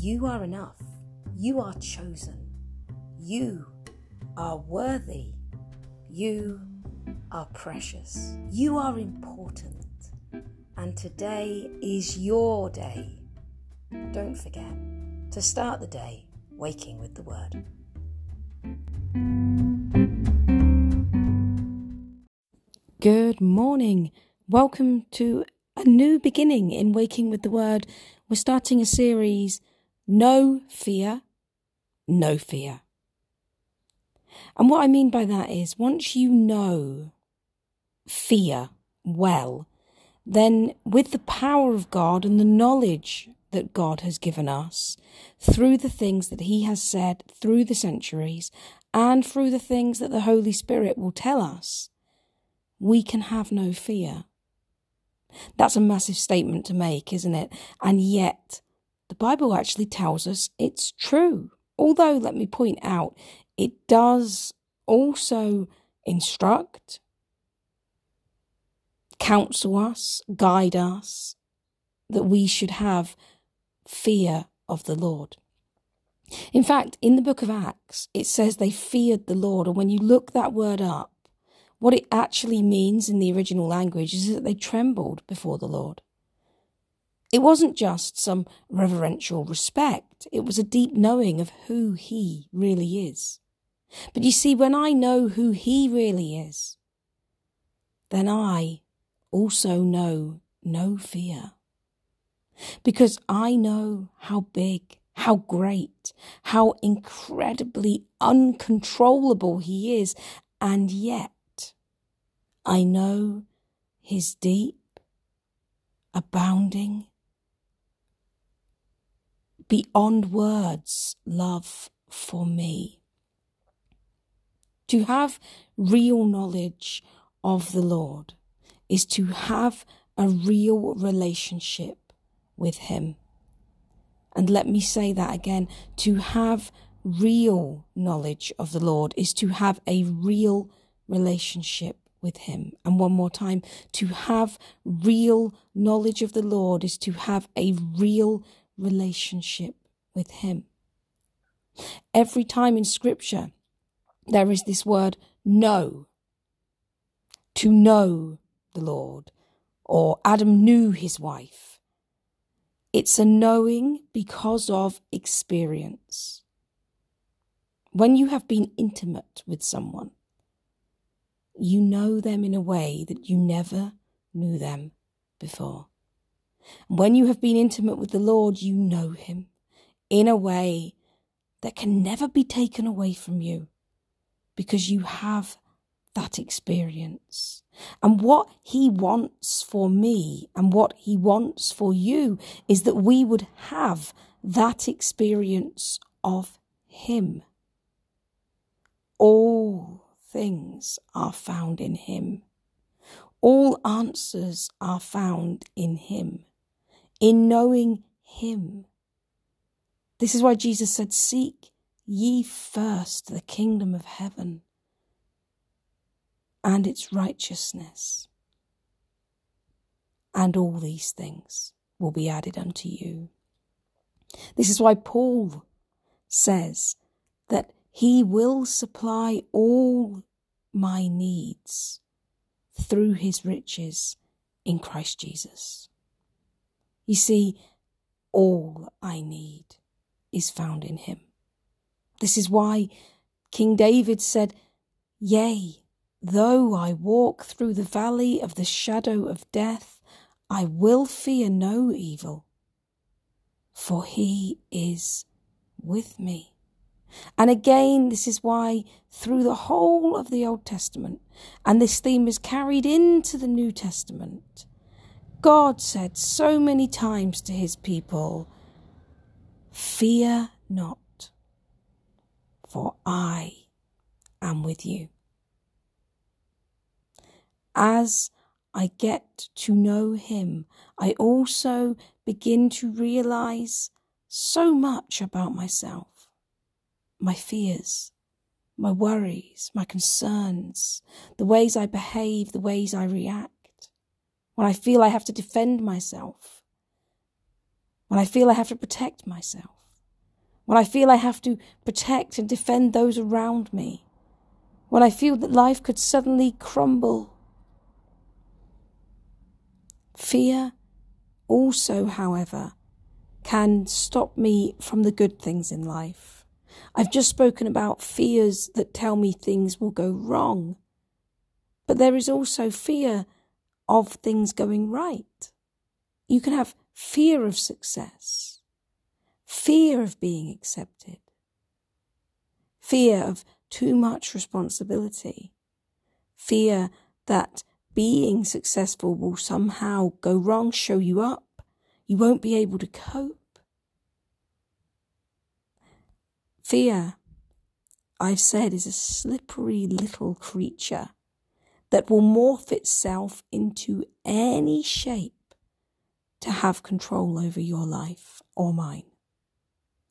you are enough. You are chosen. You are worthy. You are precious. You are important. And today is your day. Don't forget to start the day waking with the Word. Good morning. Welcome to a new beginning in Waking with the Word. We're starting a series, No Fear, No Fear. And what I mean by that is once you know fear well, then with the power of God and the knowledge that God has given us through the things that He has said through the centuries and through the things that the Holy Spirit will tell us, we can have no fear. That's a massive statement to make, isn't it? And yet, the Bible actually tells us it's true. Although, let me point out, it does also instruct, counsel us, guide us, that we should have fear of the Lord. In fact, in the book of Acts, it says they feared the Lord. And when you look that word up, what it actually means in the original language is that they trembled before the Lord. It wasn't just some reverential respect, it was a deep knowing of who He really is. But you see, when I know who He really is, then I also know no fear. Because I know how big, how great, how incredibly uncontrollable He is, and yet I know his deep, abounding, beyond words love for me. To have real knowledge of the Lord is to have a real relationship with Him. And let me say that again to have real knowledge of the Lord is to have a real relationship with Him. And one more time, to have real knowledge of the Lord is to have a real relationship with Him. Every time in Scripture, there is this word know. To know the Lord, or Adam knew his wife. It's a knowing because of experience. When you have been intimate with someone, you know them in a way that you never knew them before. When you have been intimate with the Lord, you know him in a way that can never be taken away from you because you have that experience. And what he wants for me and what he wants for you is that we would have that experience of him. All things are found in Him. All answers are found in Him, in knowing Him. This is why Jesus said, Seek ye first the kingdom of heaven and its righteousness, and all these things will be added unto you. This is why Paul says that he will supply all my needs through his riches in Christ Jesus. You see, all I need is found in him. This is why King David said, Yea, though I walk through the valley of the shadow of death, I will fear no evil, for he is with me. And again, this is why through the whole of the Old Testament, and this theme is carried into the New Testament, God said so many times to his people, Fear not, for I am with you. As I get to know him, I also begin to realize so much about myself my fears, my worries, my concerns, the ways I behave, the ways I react, when I feel I have to defend myself, when I feel I have to protect myself. when I feel I have to protect and defend those around me, when I feel that life could suddenly crumble. Fear also, however, can stop me from the good things in life. I've just spoken about fears that tell me things will go wrong. But there is also fear of things going right. You can have fear of success, fear of being accepted, fear of too much responsibility, fear that being successful will somehow go wrong, show you up, you won't be able to cope. Fear, I've said, is a slippery little creature that will morph itself into any shape to have control over your life or mine.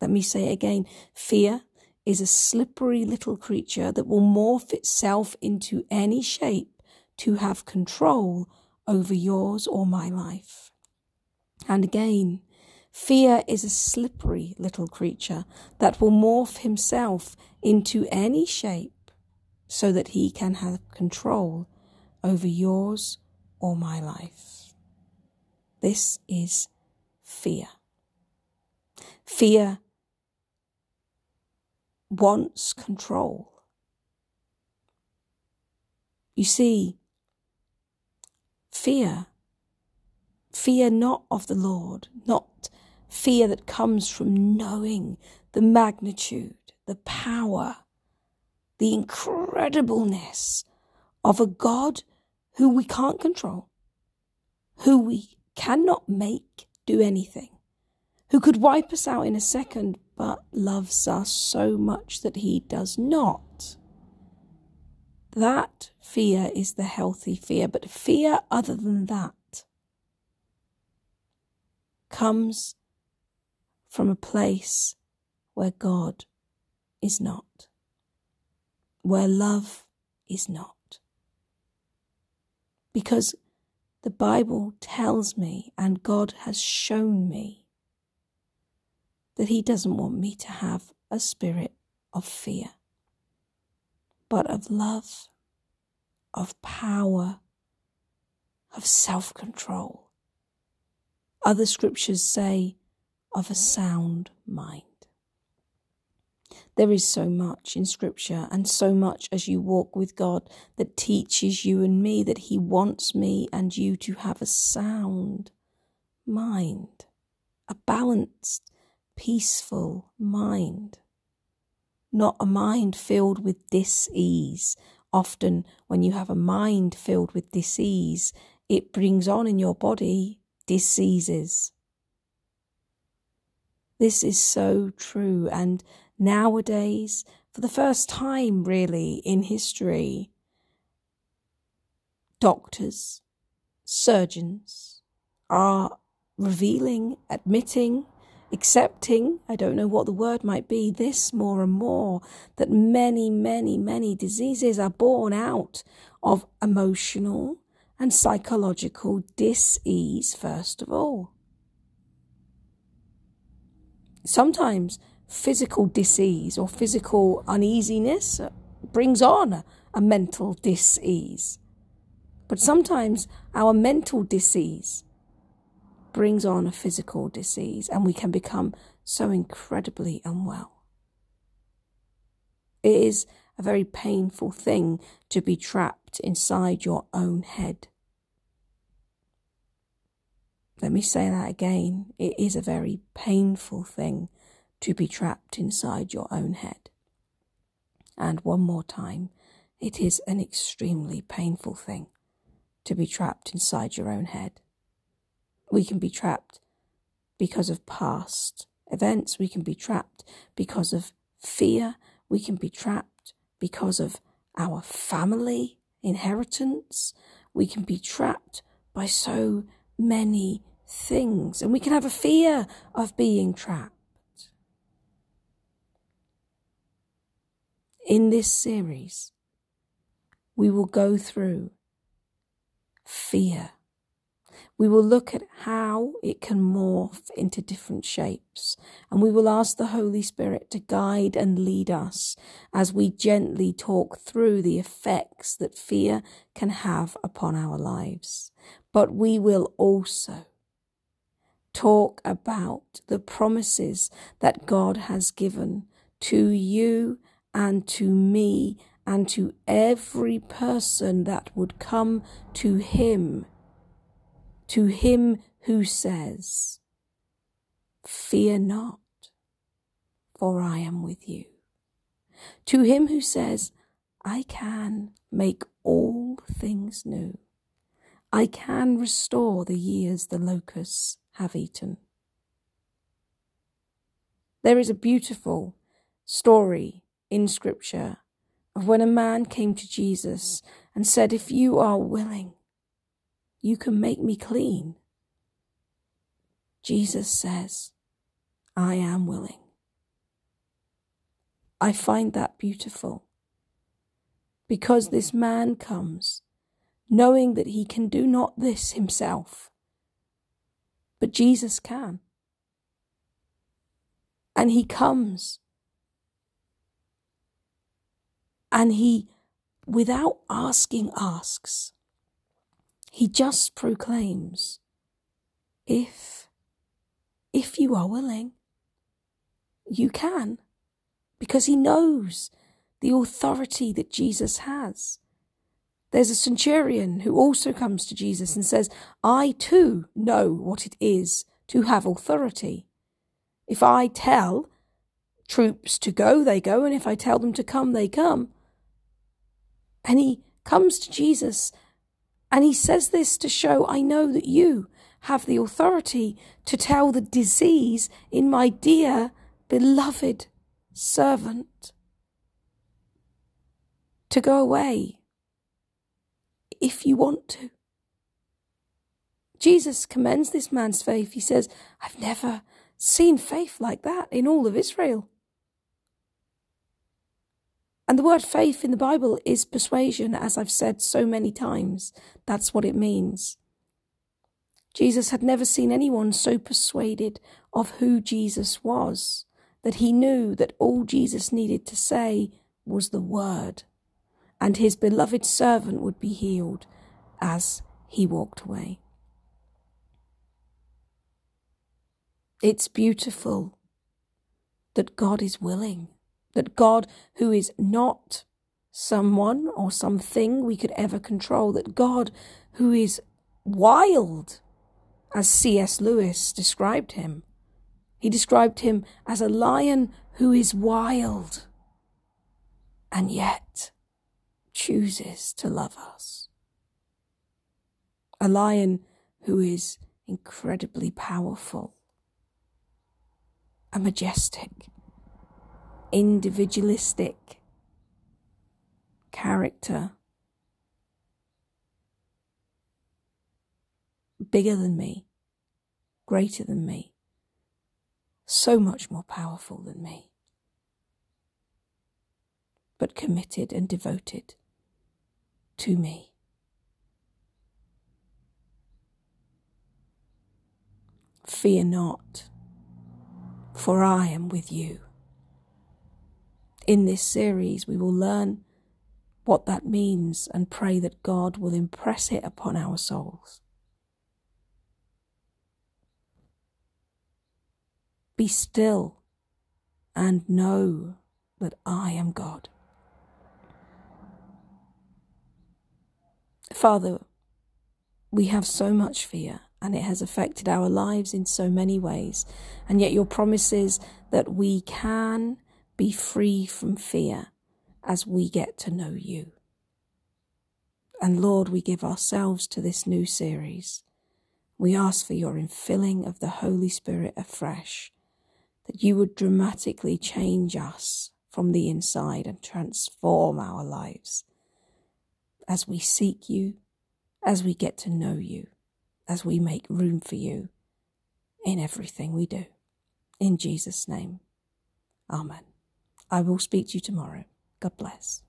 Let me say it again. Fear is a slippery little creature that will morph itself into any shape to have control over yours or my life. And again, fear is a slippery little creature that will morph himself into any shape so that he can have control over yours or my life. This is fear. Fear wants control. You see, fear, fear not of the Lord, not fear that comes from knowing the magnitude, the power, the incredibleness of a God who we can't control, who we cannot make do anything, who could wipe us out in a second but loves us so much that he does not. That fear is the healthy fear, but fear other than that comes from a place where God is not, where love is not. Because the Bible tells me, and God has shown me, that He doesn't want me to have a spirit of fear, but of love, of power, of self control. Other scriptures say of a sound mind. There is so much in Scripture and so much as you walk with God that teaches you and me that He wants me and you to have a sound mind, a balanced, peaceful mind, not a mind filled with dis-ease. Often, when you have a mind filled with dis-ease, it brings on in your body diseases. This is so true, and nowadays, for the first time really in history, doctors, surgeons are revealing, admitting, accepting, I don't know what the word might be, this more and more, that many, many, many diseases are born out of emotional and psychological dis-ease first of all. Sometimes physical dis-ease or physical uneasiness brings on a, mental dis-ease. But sometimes our mental dis-ease brings on a physical disease and we can become so incredibly unwell. It is a very painful thing to be trapped inside your own head. Let me say that again. It is a very painful thing to be trapped inside your own head. And one more time, it is an extremely painful thing to be trapped inside your own head. We can be trapped because of past events. We can be trapped because of fear. We can be trapped because of our family inheritance. We can be trapped by so many things, and we can have a fear of being trapped. In this series, we will go through fear We will look at how it can morph into different shapes, and we will ask the Holy Spirit to guide and lead us as we gently talk through the effects that fear can have upon our lives. But we will also talk about the promises that God has given to you and to me and to every person that would come to Him to him who says, Fear not, for I am with you. To him who says, I can make all things new. I can restore the years the locusts have eaten. There is a beautiful story in Scripture of when a man came to Jesus and said, If you are willing, you can make me clean. Jesus says, I am willing. I find that beautiful because this man comes knowing that he can do not this himself, but Jesus can. And he comes and he, without asking, asks, he just proclaims, if, if you are willing, you can, because he knows the authority that Jesus has. There's a centurion who also comes to Jesus and says, I too know what it is to have authority. If I tell troops to go, they go, and if I tell them to come, they come. And he comes to Jesus and he says this to show, I know that you have the authority to tell the disease in my dear, beloved servant to go away if you want to. Jesus commends this man's faith. He says, I've never seen faith like that in all of Israel. And the word faith in the Bible is persuasion, as I've said so many times. That's what it means. Jesus had never seen anyone so persuaded of who Jesus was that he knew that all Jesus needed to say was the word, and his beloved servant would be healed as he walked away. It's beautiful that God is willing that God, who is not someone or something we could ever control, that God, who is wild, as C.S. Lewis described him, he described him as a lion who is wild and yet chooses to love us. A lion who is incredibly powerful, a majestic, individualistic character. Bigger than me, greater than me, so much more powerful than me, but committed and devoted to me. Fear not, for I am with you in this series, we will learn what that means and pray that God will impress it upon our souls. Be still and know that I am God. Father, we have so much fear and it has affected our lives in so many ways, and yet your promise is that we can be free from fear as we get to know you. And Lord, we give ourselves to this new series. We ask for your infilling of the Holy Spirit afresh, that you would dramatically change us from the inside and transform our lives as we seek you, as we get to know you, as we make room for you in everything we do. In Jesus' name, Amen. I will speak to you tomorrow. God bless.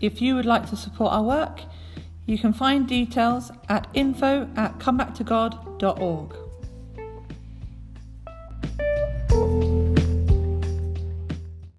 If you would like to support our work, you can find details at info at comebacktogod.org.